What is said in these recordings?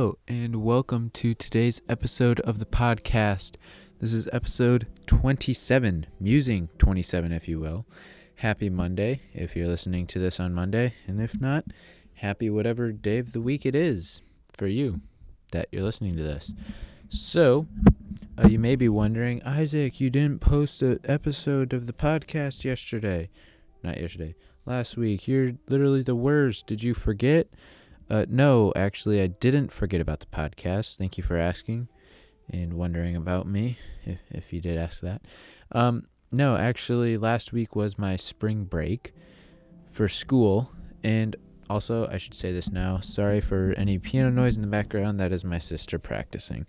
Hello, and welcome to today's episode of the podcast. This is episode 27, musing 27, if you will. Happy Monday if you're listening to this on Monday, and if not, happy whatever day of the week it is for you that you're listening to this. So, uh, you may be wondering, Isaac, you didn't post an episode of the podcast yesterday. Not yesterday, last week. You're literally the worst. Did you forget? Uh, no, actually, I didn't forget about the podcast. Thank you for asking and wondering about me, if, if you did ask that. Um, no, actually, last week was my spring break for school. And also, I should say this now. Sorry for any piano noise in the background. That is my sister practicing.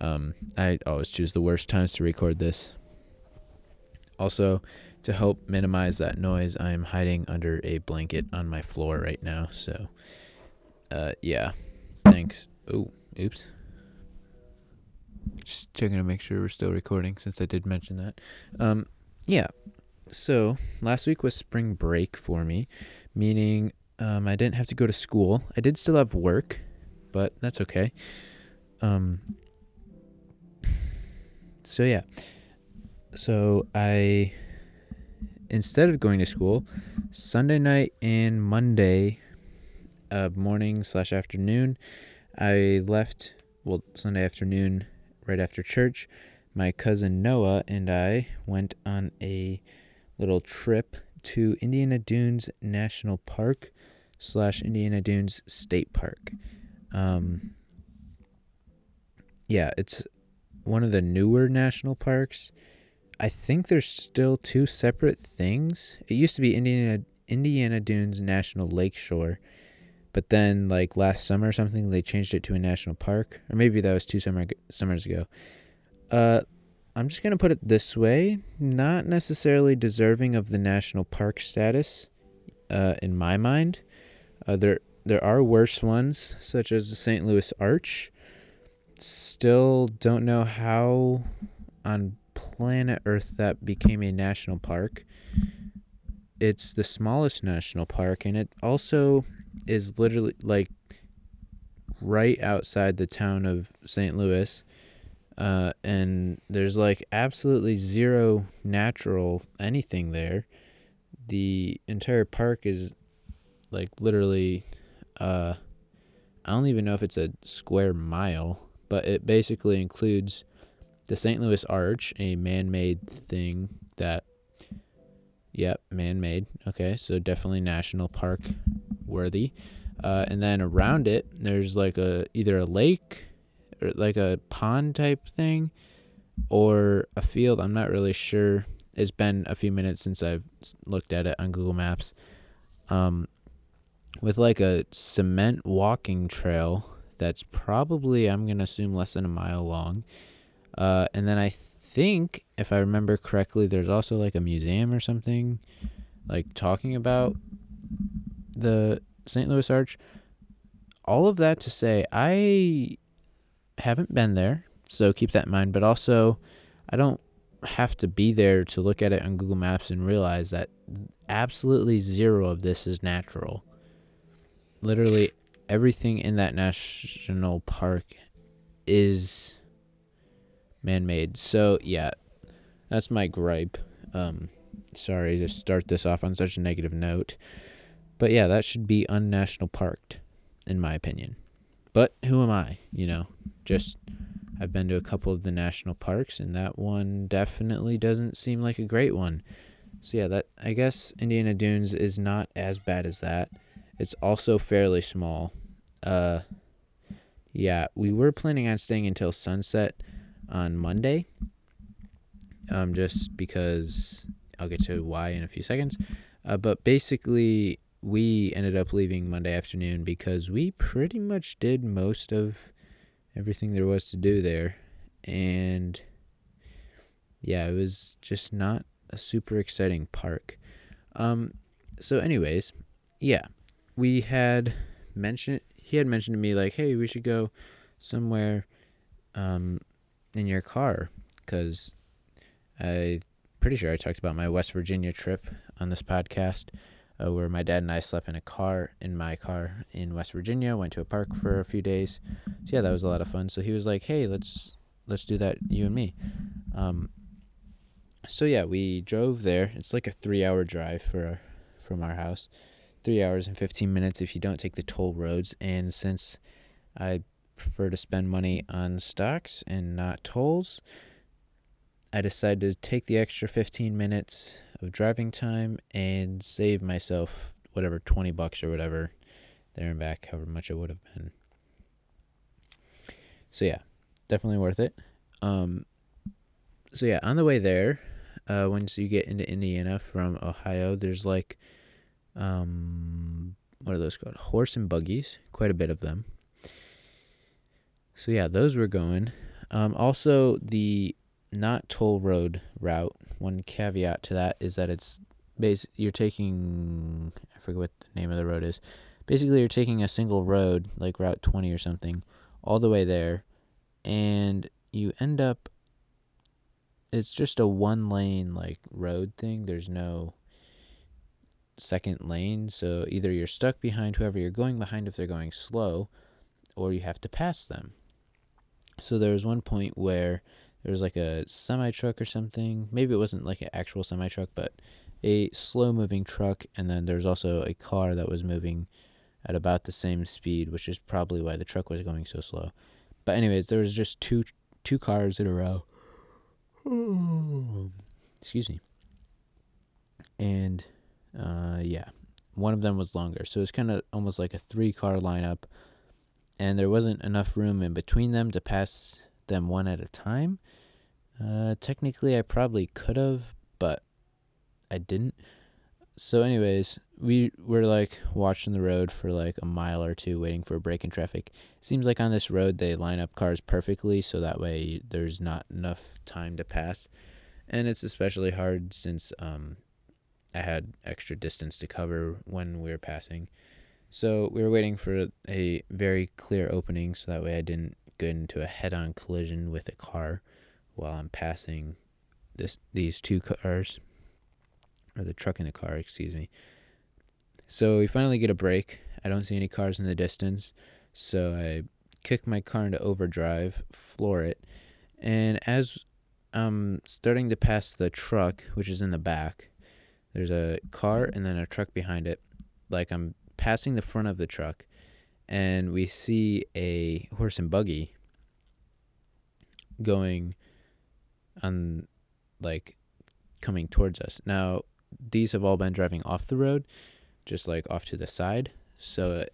Um, I always choose the worst times to record this. Also, to help minimize that noise, I am hiding under a blanket on my floor right now. So, uh, yeah. Thanks. Oh, oops. Just checking to make sure we're still recording since I did mention that. Um, yeah. So last week was spring break for me, meaning um, I didn't have to go to school. I did still have work, but that's okay. Um. So yeah. So I instead of going to school, Sunday night and Monday uh, morning slash afternoon, I left, well, Sunday afternoon, right after church. My cousin Noah and I went on a little trip to Indiana Dunes National Park slash Indiana Dunes State Park. Um, yeah, it's one of the newer national parks. I think there's still two separate things. It used to be Indiana Indiana Dunes National Lakeshore, but then like last summer or something they changed it to a national park, or maybe that was two summer summers ago. Uh, I'm just gonna put it this way: not necessarily deserving of the national park status, uh, in my mind. Uh, there there are worse ones, such as the St. Louis Arch. Still don't know how on planet Earth that became a national park. It's the smallest national park, and it also is literally like right outside the town of St. Louis. Uh, and there's like absolutely zero natural anything there. The entire park is like literally, uh, I don't even know if it's a square mile, but it basically includes the St. Louis Arch, a man made thing that, yep, man made. Okay, so definitely national park worthy. Uh, and then around it, there's like a either a lake or like a pond type thing or a field. I'm not really sure. It's been a few minutes since I've looked at it on Google Maps. Um, with like a cement walking trail that's probably, I'm to assume, less than a mile long. Uh, and then I think, if I remember correctly, there's also like a museum or something, like talking about the St. Louis Arch. All of that to say, I haven't been there, so keep that in mind. But also, I don't have to be there to look at it on Google Maps and realize that absolutely zero of this is natural. Literally everything in that national park is man made. So, yeah, that's my gripe. Um, sorry to start this off on such a negative note. But yeah, that should be unnational parked, in my opinion. But who am I? You know, just I've been to a couple of the national parks, and that one definitely doesn't seem like a great one. So yeah, that I guess Indiana Dunes is not as bad as that. It's also fairly small. Uh, yeah, we were planning on staying until sunset on Monday. Um, just because I'll get to why in a few seconds. Uh, but basically, we ended up leaving Monday afternoon because we pretty much did most of everything there was to do there. And yeah, it was just not a super exciting park. Um, so, anyways, yeah, we had mentioned, he had mentioned to me, like, hey, we should go somewhere um, in your car because I pretty sure I talked about my West Virginia trip on this podcast. Uh, where my dad and I slept in a car in my car in West Virginia. Went to a park for a few days. So yeah, that was a lot of fun. So he was like, "Hey, let's let's do that, you and me." Um, so yeah, we drove there. It's like a three-hour drive for from our house, three hours and fifteen minutes if you don't take the toll roads. And since I prefer to spend money on stocks and not tolls, I decided to take the extra fifteen minutes of driving time and save myself whatever 20 bucks or whatever there and back, however much it would have been. So yeah, definitely worth it. Um, so yeah, on the way there, uh, once you get into Indiana from Ohio, there's like, um, what are those called? Horse and buggies, quite a bit of them. So yeah, those were going. Um, also the not toll road route. One caveat to that is that it's base you're taking I forget what the name of the road is. Basically, you're taking a single road like Route 20 or something all the way there, and you end up. It's just a one lane like road thing. There's no second lane, so either you're stuck behind whoever you're going behind if they're going slow, or you have to pass them. So there was one point where there was like a semi truck or something. Maybe it wasn't like an actual semi truck, but a slow moving truck. And then there's also a car that was moving at about the same speed, which is probably why the truck was going so slow. But anyways, there was just two two cars in a row. Excuse me. And uh, yeah, one of them was longer, so it's kind of almost like a three car lineup. And there wasn't enough room in between them to pass them one at a time. Uh, technically, I probably could have, but I didn't. So, anyways, we were like watching the road for like a mile or two, waiting for a break in traffic. Seems like on this road they line up cars perfectly, so that way there's not enough time to pass. And it's especially hard since um, I had extra distance to cover when we were passing. So we were waiting for a very clear opening, so that way I didn't get into a head-on collision with a car while I'm passing this these two cars or the truck and the car, excuse me. So we finally get a break. I don't see any cars in the distance, so I kick my car into overdrive, floor it, and as I'm starting to pass the truck, which is in the back, there's a car and then a truck behind it. Like I'm passing the front of the truck, and we see a horse and buggy going on like coming towards us. Now, these have all been driving off the road, just like off to the side. So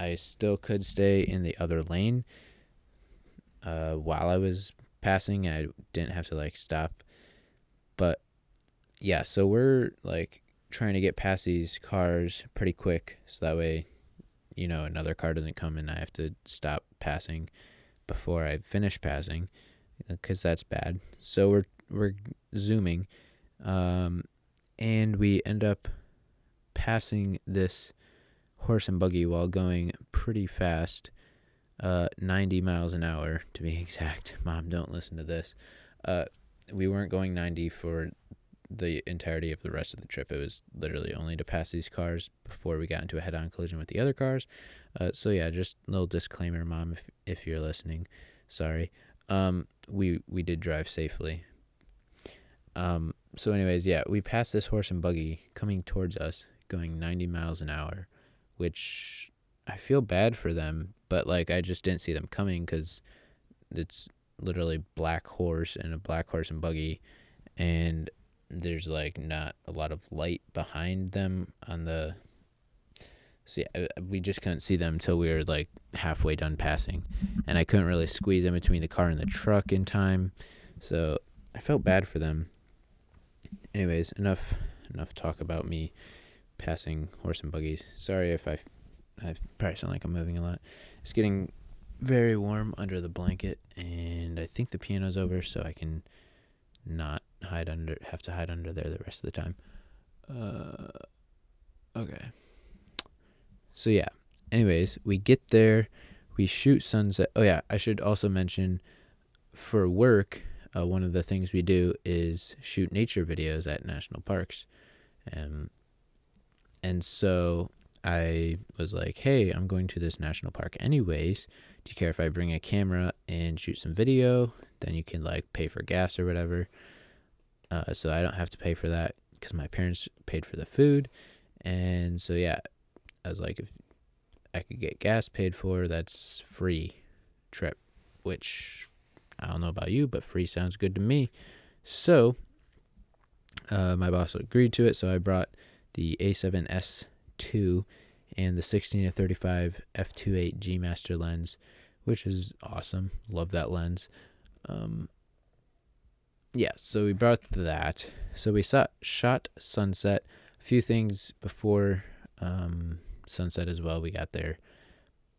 I still could stay in the other lane uh, while I was passing. I didn't have to like stop. But yeah, so we're like trying to get past these cars pretty quick so that way you know another car doesn't come and I have to stop passing before I finish passing because that's bad. So we're we're zooming, um, and we end up passing this horse and buggy while going pretty fast, uh, 90 miles an hour to be exact. Mom, don't listen to this. Uh, we weren't going 90 for the entirety of the rest of the trip. It was literally only to pass these cars before we got into a head-on collision with the other cars. Uh, so yeah, just a little disclaimer, mom, if if you're listening, sorry. Um, we we did drive safely. Um, so anyways, yeah, we passed this horse and buggy coming towards us, going 90 miles an hour, which I feel bad for them, but like I just didn't see them coming because it's literally black horse and a black horse and buggy, and there's like not a lot of light behind them on the yeah, we just couldn't see them until we were like halfway done passing, and I couldn't really squeeze in between the car and the truck in time, so I felt bad for them. Anyways, enough enough talk about me passing horse and buggies. Sorry if I I probably sound like I'm moving a lot. It's getting very warm under the blanket, and I think the piano's over, so I can not hide under have to hide under there the rest of the time. Uh, okay. So yeah. Anyways, we get there, we shoot sunset. Oh yeah, I should also mention for work, uh, one of the things we do is shoot nature videos at national parks. Um, and so I was like, hey, I'm going to this national park anyways. Do you care if I bring a camera and shoot some video? Then you can like pay for gas or whatever. Uh, so I don't have to pay for that because my parents paid for the food. And so, yeah, I was like, if I could get gas paid for, that's free trip, which I don't know about you, but free sounds good to me. So, uh, my boss agreed to it. So I brought the A7S2 and the 16 to 35 f2.8 G Master lens, which is awesome. Love that lens. Um, yeah, so we brought that. So we saw, shot sunset. A few things before um, sunset as well. We got there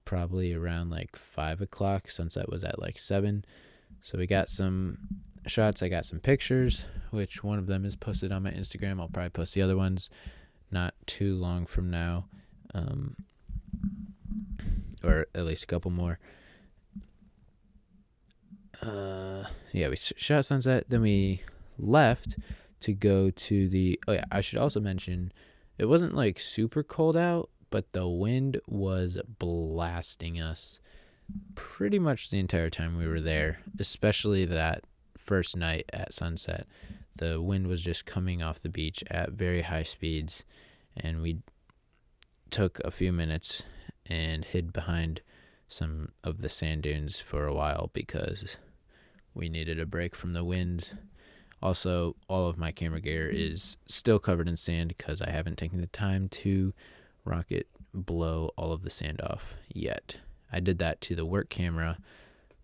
probably around like five o'clock. Sunset was at like seven. So we got some shots. I got some pictures, which one of them is posted on my Instagram. I'll probably post the other ones not too long from now um, or at least a couple more. Uh, yeah, we shot sunset. Then we left to go to the. Oh yeah, I should also mention, it wasn't like super cold out, but the wind was blasting us pretty much the entire time we were there. Especially that first night at sunset, the wind was just coming off the beach at very high speeds, and we took a few minutes and hid behind some of the sand dunes for a while because we needed a break from the wind. Also, all of my camera gear is still covered in sand because I haven't taken the time to rocket blow all of the sand off yet. I did that to the work camera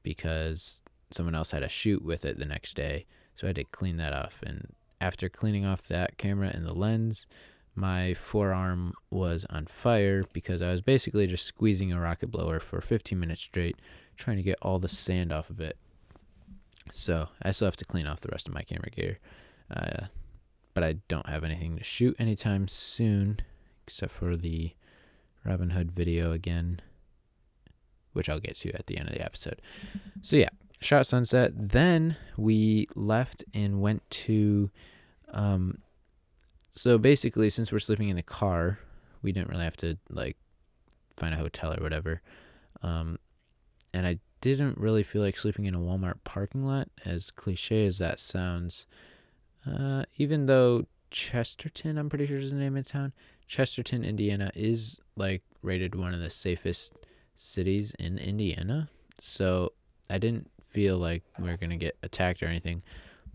because someone else had a shoot with it the next day, so I had to clean that off. And after cleaning off that camera and the lens, my forearm was on fire because I was basically just squeezing a rocket blower for 15 minutes straight, trying to get all the sand off of it. So I still have to clean off the rest of my camera gear. Uh, but I don't have anything to shoot anytime soon, except for the Robinhood video again, which I'll get to at the end of the episode. So yeah, shot sunset. Then we left and went to um, so basically, since we're sleeping in the car, we didn't really have to like find a hotel or whatever. Um, and I didn't really feel like sleeping in a Walmart parking lot, as cliche as that sounds. Uh, even though Chesterton, I'm pretty sure is the name of the town, Chesterton, Indiana, is like rated one of the safest cities in Indiana. So I didn't feel like we are gonna get attacked or anything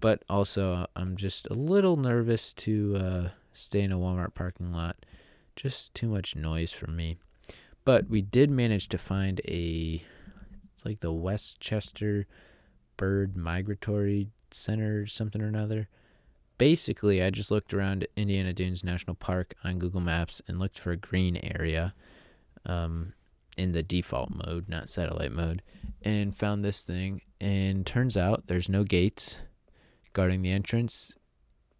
but also I'm just a little nervous to uh, stay in a Walmart parking lot. Just too much noise for me. But we did manage to find a it's like the Westchester Bird Migratory Center, or something or another. Basically, I just looked around Indiana Dunes National Park on Google Maps and looked for a green area um, in the default mode, not satellite mode, and found this thing. And turns out there's no gates guarding the entrance,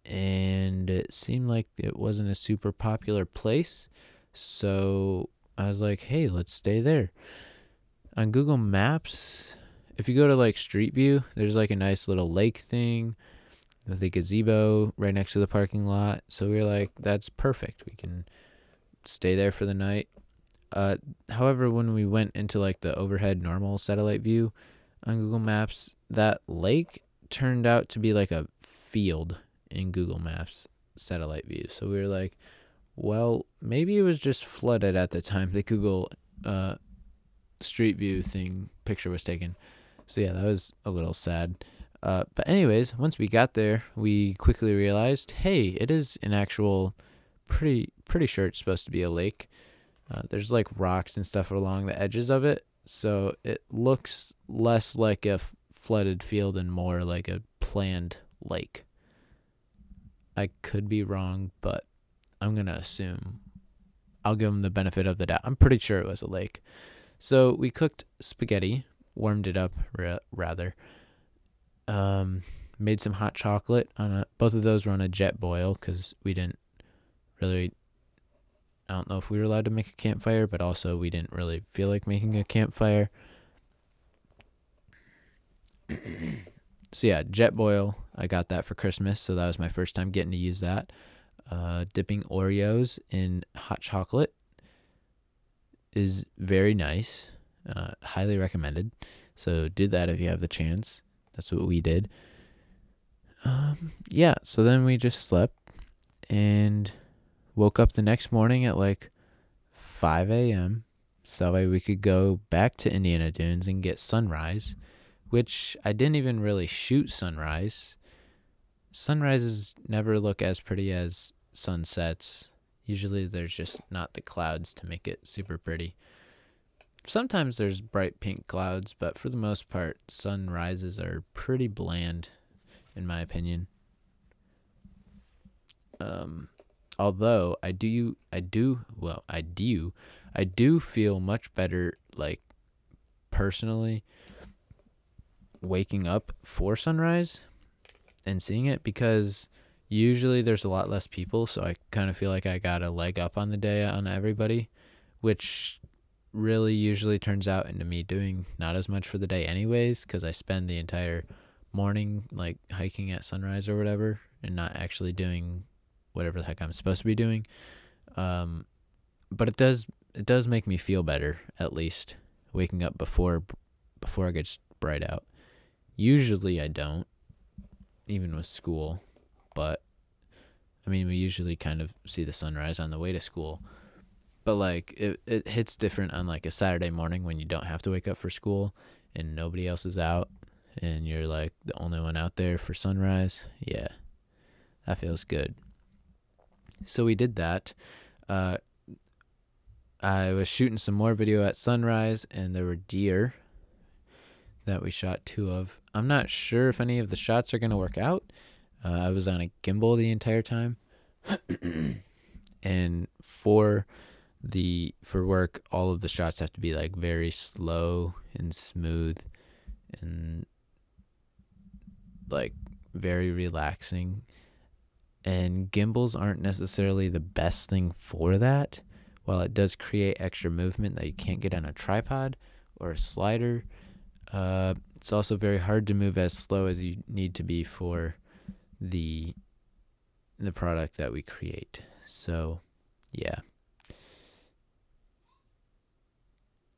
and it seemed like it wasn't a super popular place. So I was like, hey, let's stay there. On Google Maps, if you go to like Street View, there's like a nice little lake thing with a gazebo right next to the parking lot. So we were like, that's perfect. We can stay there for the night. Uh, however, when we went into like the overhead normal satellite view on Google Maps, that lake turned out to be like a field in Google Maps satellite view. So we were like, well, maybe it was just flooded at the time the Google uh, Street View thing picture was taken. So yeah, that was a little sad. Uh, but anyways, once we got there, we quickly realized, hey, it is an actual, pretty pretty sure it's supposed to be a lake. Uh, there's like rocks and stuff along the edges of it, so it looks less like a flooded field and more like a planned lake. I could be wrong, but I'm to assume I'll give them the benefit of the doubt. I'm pretty sure it was a lake. So we cooked spaghetti, warmed it up ra- rather. Um, made some hot chocolate on a both of those were on a Jetboil cuz we didn't really I don't know if we were allowed to make a campfire, but also we didn't really feel like making a campfire. so yeah, Jetboil. I got that for Christmas, so that was my first time getting to use that. Uh, dipping Oreos in hot chocolate is very nice. Uh, highly recommended. So do that if you have the chance. That's what we did. Um, yeah, so then we just slept and woke up the next morning at like 5 a.m. So that way we could go back to Indiana Dunes and get sunrise, which I didn't even really shoot sunrise. Sunrises never look as pretty as sunsets. Usually there's just not the clouds to make it super pretty. Sometimes there's bright pink clouds, but for the most part, sunrises are pretty bland, in my opinion. Um, although I do, I do, well, I do, I do feel much better, like personally, waking up for sunrise and seeing it because usually there's a lot less people, so I kind of feel like I got a leg up on the day on everybody, which really usually turns out into me doing not as much for the day anyways because I spend the entire morning like hiking at sunrise or whatever and not actually doing whatever the heck I'm supposed to be doing. Um, but it does it does make me feel better at least waking up before before it gets bright out. Usually I don't, even with school, but I mean we usually kind of see the sunrise on the way to school. But like it it hits different on like a Saturday morning when you don't have to wake up for school and nobody else is out and you're like the only one out there for sunrise. Yeah. That feels good. So we did that. Uh, I was shooting some more video at sunrise, and there were deer that we shot two of. I'm not sure if any of the shots are going to work out. Uh, I was on a gimbal the entire time. and for the for work all of the shots have to be like very slow and smooth and like very relaxing and gimbals aren't necessarily the best thing for that. While it does create extra movement that you can't get on a tripod or a slider, uh, it's also very hard to move as slow as you need to be for the the product that we create. So, yeah.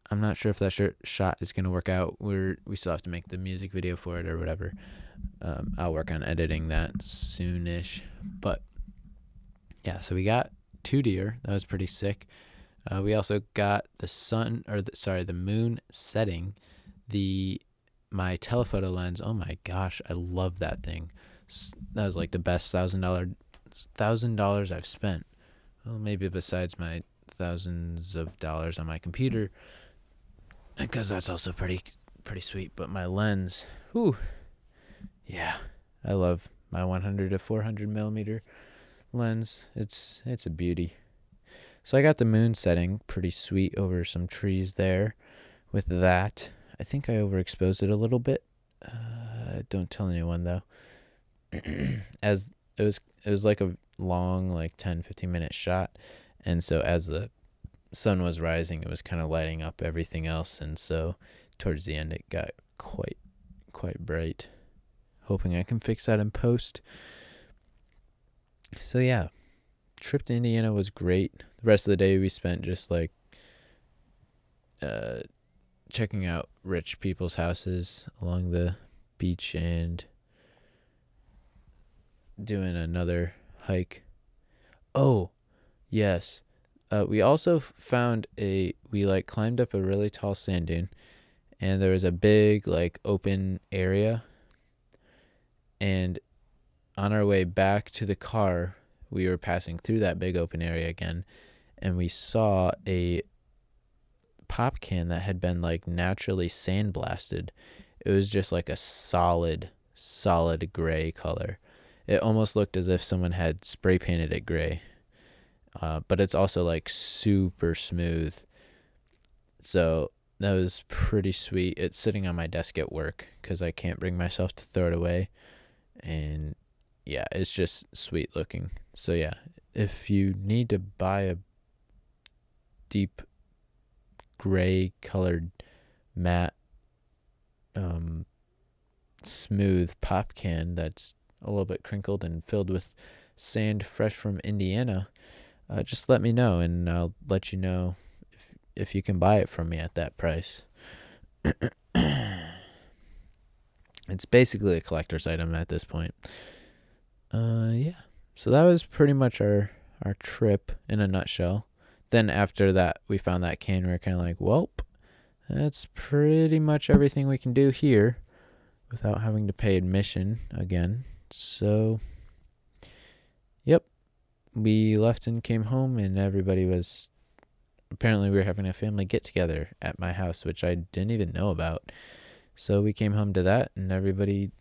I'm not sure if that sh- shot is going to work out. We're we still have to make the music video for it or whatever. Um, I'll work on editing that soonish. But yeah, so we got two deer. That was pretty sick. Uh, we also got the sun or the, sorry, the moon setting. The my telephoto lens. Oh my gosh, I love that thing. That was like the best thousand dollar thousand dollars I've spent. Well, maybe besides my thousands of dollars on my computer, because that's also pretty pretty sweet. But my lens, whew, yeah, I love my 100 to 400 millimeter lens. It's it's a beauty. So I got the moon setting pretty sweet over some trees there. With that, I think I overexposed it a little bit. Uh, don't tell anyone though. as it was it was like a long like 10 15 minute shot and so as the sun was rising it was kind of lighting up everything else and so towards the end it got quite quite bright hoping I can fix that in post. So yeah, trip to Indiana was great. The rest of the day we spent just like uh checking out rich people's houses along the beach and doing another hike. Oh, yes. Uh, we also found a we like climbed up a really tall sand dune and there was a big like open area and on our way back to the car, we were passing through that big open area again, and we saw a pop can that had been like naturally sandblasted. It was just like a solid, solid gray color. It almost looked as if someone had spray painted it gray. Uh, but it's also like super smooth. So that was pretty sweet. It's sitting on my desk at work because I can't bring myself to throw it away and yeah, it's just sweet looking. So yeah, if you need to buy a deep gray colored matte um smooth pop can that's a little bit crinkled and filled with sand fresh from Indiana, uh, just let me know and I'll let you know if if you can buy it from me at that price. it's basically a collector's item at this point. Uh, yeah. So that was pretty much our our trip in a nutshell. Then after that, we found that cane. We were kind of like, well, that's pretty much everything we can do here without having to pay admission again. So, yep, we left and came home, and everybody was apparently we were having a family get together at my house, which I didn't even know about. So we came home to that, and everybody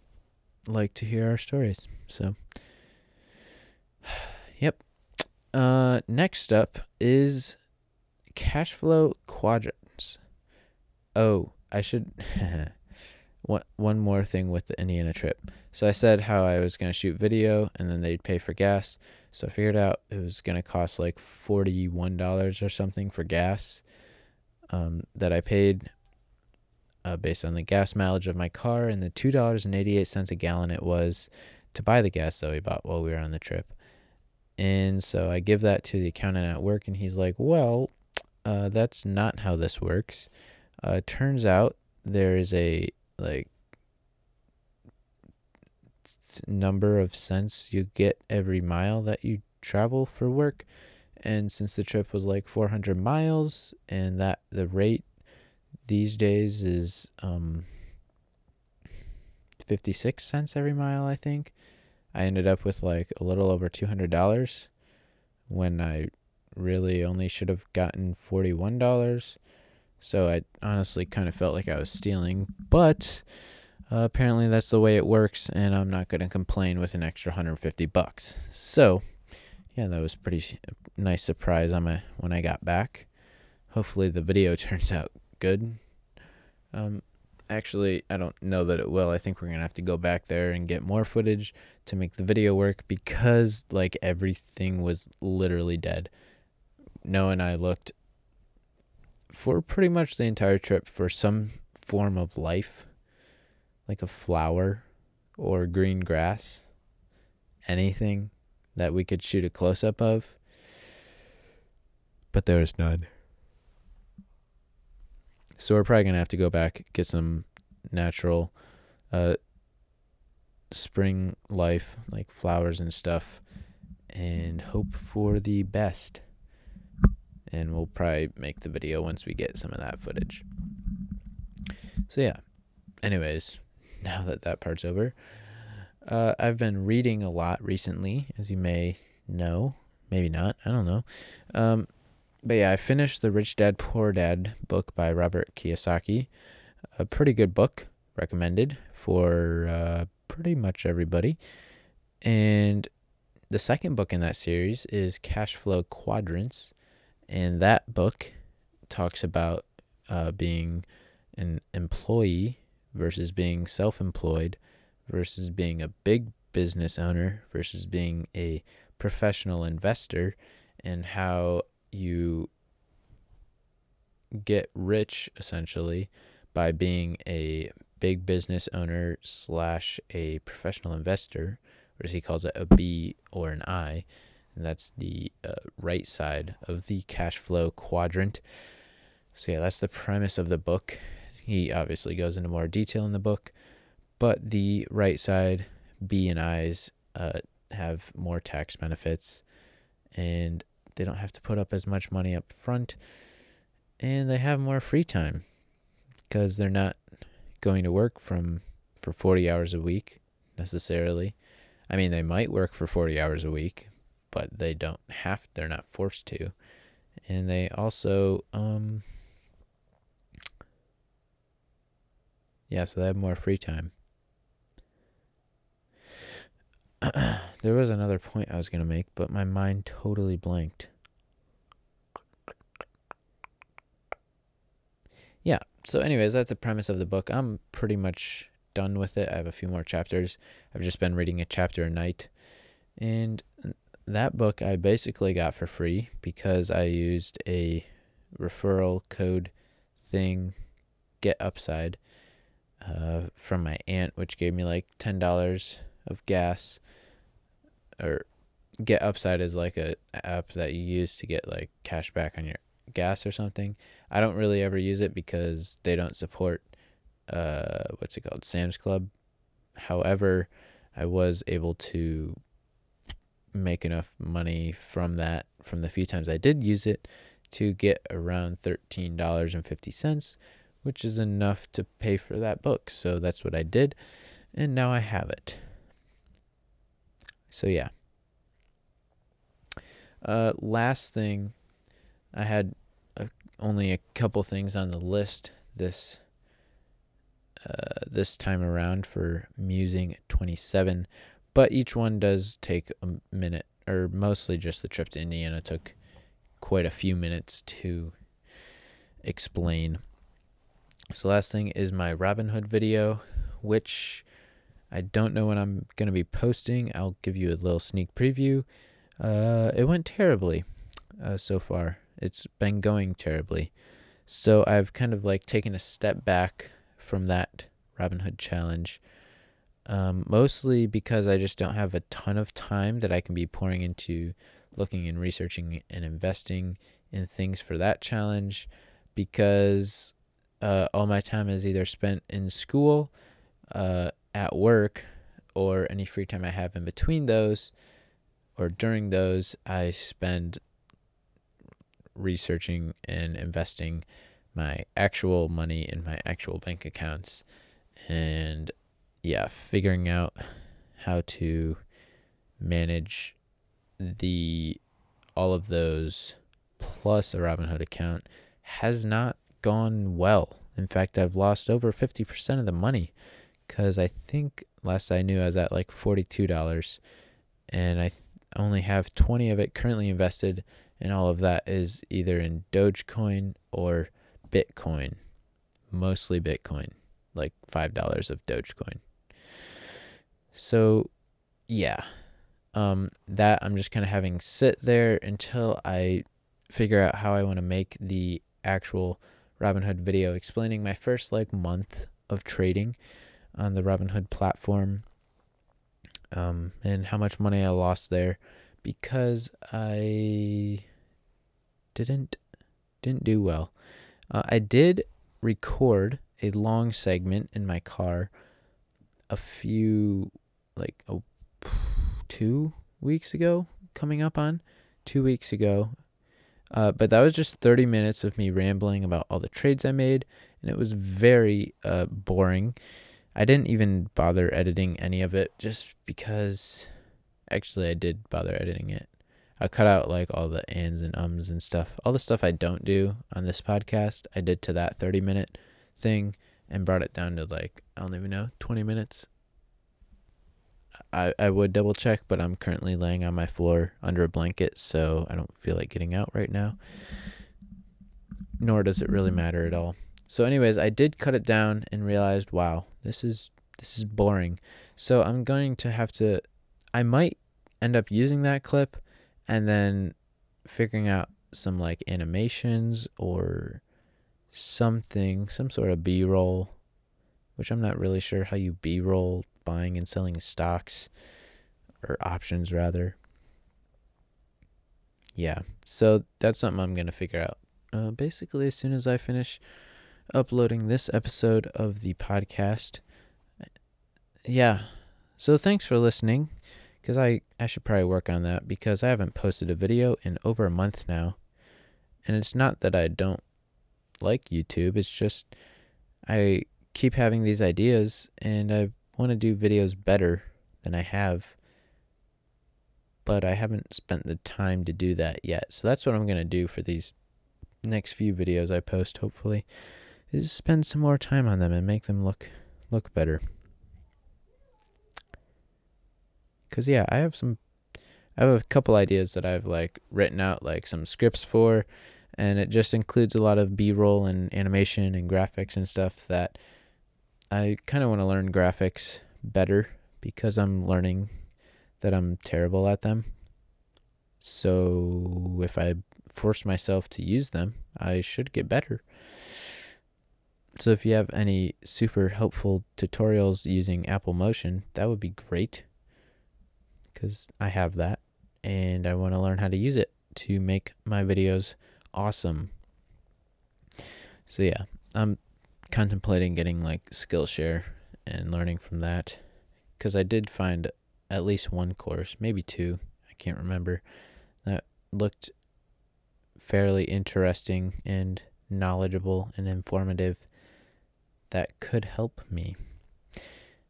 liked to hear our stories. So, yep. Uh, next up is cash flow quadrants. Oh, I should. one one more thing with the Indiana trip. So I said how I was gonna shoot video and then they'd pay for gas. So I figured out it was gonna cost like forty one dollars or something for gas. Um, that I paid uh, based on the gas mileage of my car and the two dollars and eighty eight cents a gallon it was to buy the gas that we bought while we were on the trip. And so I give that to the accountant at work, and he's like, "Well, uh, that's not how this works. Uh, turns out there is a like number of cents you get every mile that you travel for work. And since the trip was like 400 miles and that the rate these days is um 56 cents every mile i think i ended up with like a little over $200 when i really only should have gotten $41 so I honestly kind of felt like I was stealing, but uh, apparently that's the way it works, and I'm not going to complain with an extra 150 bucks. So, yeah, that was pretty nice surprise on my when I got back. Hopefully the video turns out good. Um, actually, I don't know that it will. I think we're gonna have to go back there and get more footage to make the video work because like everything was literally dead. Noah and I looked for pretty much the entire trip for some form of life, like a flower or green grass, anything that we could shoot a close up of. But there was none. So we're probably gonna have to go back, get some natural uh spring life, like flowers and stuff, and hope for the best and we'll probably make the video once we get some of that footage. So yeah. Anyways, now that that part's over, uh, I've been reading a lot recently, as you may know, maybe not, I don't know. Um, but yeah, I finished the Rich Dad Poor Dad book by Robert Kiyosaki. A pretty good book, recommended for uh, pretty much everybody. And the second book in that series is Cash Flow Quadrants and that book talks about uh, being an employee versus being self employed versus being a big business owner versus being a professional investor and how you get rich essentially by being a big business owner slash a professional investor or as he calls it a b or an i and that's the uh, right side of the cash flow quadrant. So, yeah, that's the premise of the book. He obviously goes into more detail in the book, but the right side, B and I's, uh, have more tax benefits and they don't have to put up as much money up front and they have more free time because they're not going to work from for 40 hours a week necessarily. I mean, they might work for 40 hours a week, but they don't have they're not forced to. And they also um yeah so they have more free time. There was another point i was going to make but my mind totally blanked. Yeah so anyways that's the premise of the book. I'm pretty much done with it. I have a few more chapters. I've just been reading a chapter a night. And that book I basically got for free because I used a referral code thing, Get Upside, uh, from my aunt, which gave me like ten dollars of gas, or Get Upside is like a app that you use to get like cash back on your gas or something. I don't really ever use it because they don't support uh what's it called Sam's Club. However, I was able to make enough money from that from the few times I did use it to get around $13.50, which is enough to pay for that book. So that's what I did, and now I have it. So yeah. Uh, last thing, I had a, only a couple things on the list this uh, this time around for Musing 27, but each one does take a minute, or mostly just the trip to Indiana took quite a few minutes to explain. So, last thing is my Robinhood video, which I don't know when I'm going to be posting. I'll give you a little sneak preview. Uh, it went terribly uh, so far. It's been going terribly. So, I've kind of like taken a step back from that Robinhood challenge. Um, mostly because I just don't have a ton of time that I can be pouring into looking and researching and investing in things for that challenge because uh, all my time is either spent in school, uh, at work, or any free time I have in between those or during those, I spend researching and investing my actual money in my actual bank accounts. And yeah, figuring out how to manage the all of those plus a Robinhood account has not gone well. In fact, I've lost over 50% of the money cuz I think last I knew I was at like $42 and I th- only have 20 of it currently invested and all of that is either in Dogecoin or Bitcoin. Mostly Bitcoin, like $5 of Dogecoin. So, yeah, um, that I'm just kind of having sit there until I figure out how I want to make the actual Robinhood video explaining my first like month of trading on the Robinhood platform um, and how much money I lost there because I didn't didn't do well. Uh, I did record a long segment in my car a few like oh, two weeks ago, coming up on two weeks ago. Uh, but that was just 30 minutes of me rambling about all the trades I made, and it was very uh, boring. I didn't even bother editing any of it just because actually I did bother editing it. I cut out like all the ands and ums and stuff. All the stuff I don't do on this podcast, I did to that 30 minute thing and brought it down to like, I don't even know, 20 minutes. I, I would double check, but I'm currently laying on my floor under a blanket, so I don't feel like getting out right now. Nor does it really matter at all. So, anyways, I did cut it down and realized, wow, this is this is boring. So I'm going to have to. I might end up using that clip, and then figuring out some like animations or something, some sort of B roll, which I'm not really sure how you B roll buying and selling stocks or options rather. Yeah, so that's something I'm going to figure out. Uh, basically, as soon as I finish uploading this episode of the podcast. Yeah, so thanks for listening because I, I should probably work on that because I haven't posted a video in over a month now. And it's not that I don't like YouTube, it's just I keep having these ideas and I want to do videos better than I have, but I haven't spent the time to do that yet. So that's what I'm going to do for these next few videos I post, hopefully, is spend some more time on them and make them look look better. Cause yeah, I have some I have a couple ideas that I've like written out like some scripts for and it just includes a lot of B-roll and animation and graphics and stuff that I kind of want to learn graphics better because I'm learning that I'm terrible at them. So if I force myself to use them, I should get better. So if you have any super helpful tutorials using Apple Motion, that would be great because I have that and I want to learn how to use it to make my videos awesome. So yeah, I'm contemplating getting like Skillshare and learning from that because I did find at least one course, maybe two, I can't remember, that looked fairly interesting and knowledgeable and informative that could help me.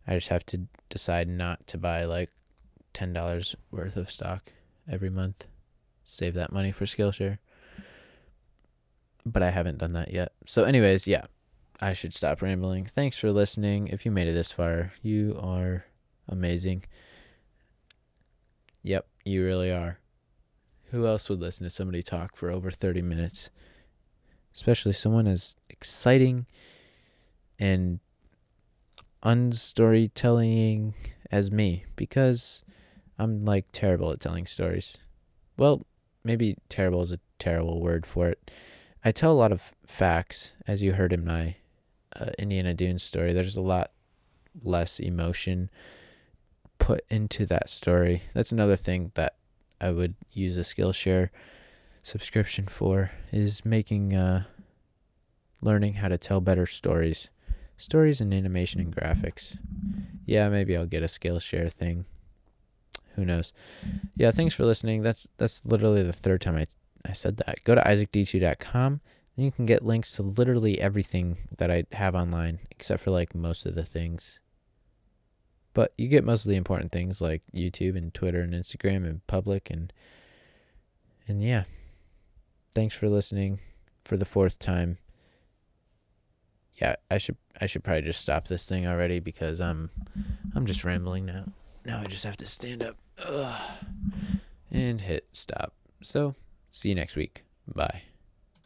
I just have to decide not to buy like $10 worth of stock every month. Save that money for Skillshare. But I haven't done that yet. So, anyways, yeah, I should stop rambling. Thanks for listening. If you made it this far, you are amazing. Yep, you really are. Who else would listen to somebody talk for over 30 minutes? Especially someone as exciting and unstorytelling as me because I'm like terrible at telling stories. Well, maybe terrible is a terrible word for it. I tell a lot of facts, as you heard in my uh, Indiana Dunes story. There's a lot less emotion put into that story. That's another thing that I would use a Skillshare subscription for is making uh learning how to tell better stories. Stories and animation and graphics. Yeah, maybe I'll get a Skillshare thing. Who knows? Yeah, thanks for listening. That's that's literally the third time I I said that. Go to isaacd2.com and you can get links to literally everything that I have online except for like most of the things. But you get most of the important things like YouTube and Twitter and Instagram and public and and yeah. Thanks for listening for the fourth time. Yeah, I should I should probably just stop this thing already because I'm I'm just rambling now. Now I just have to stand up Ugh. and hit stop. So, see you next week. Bye.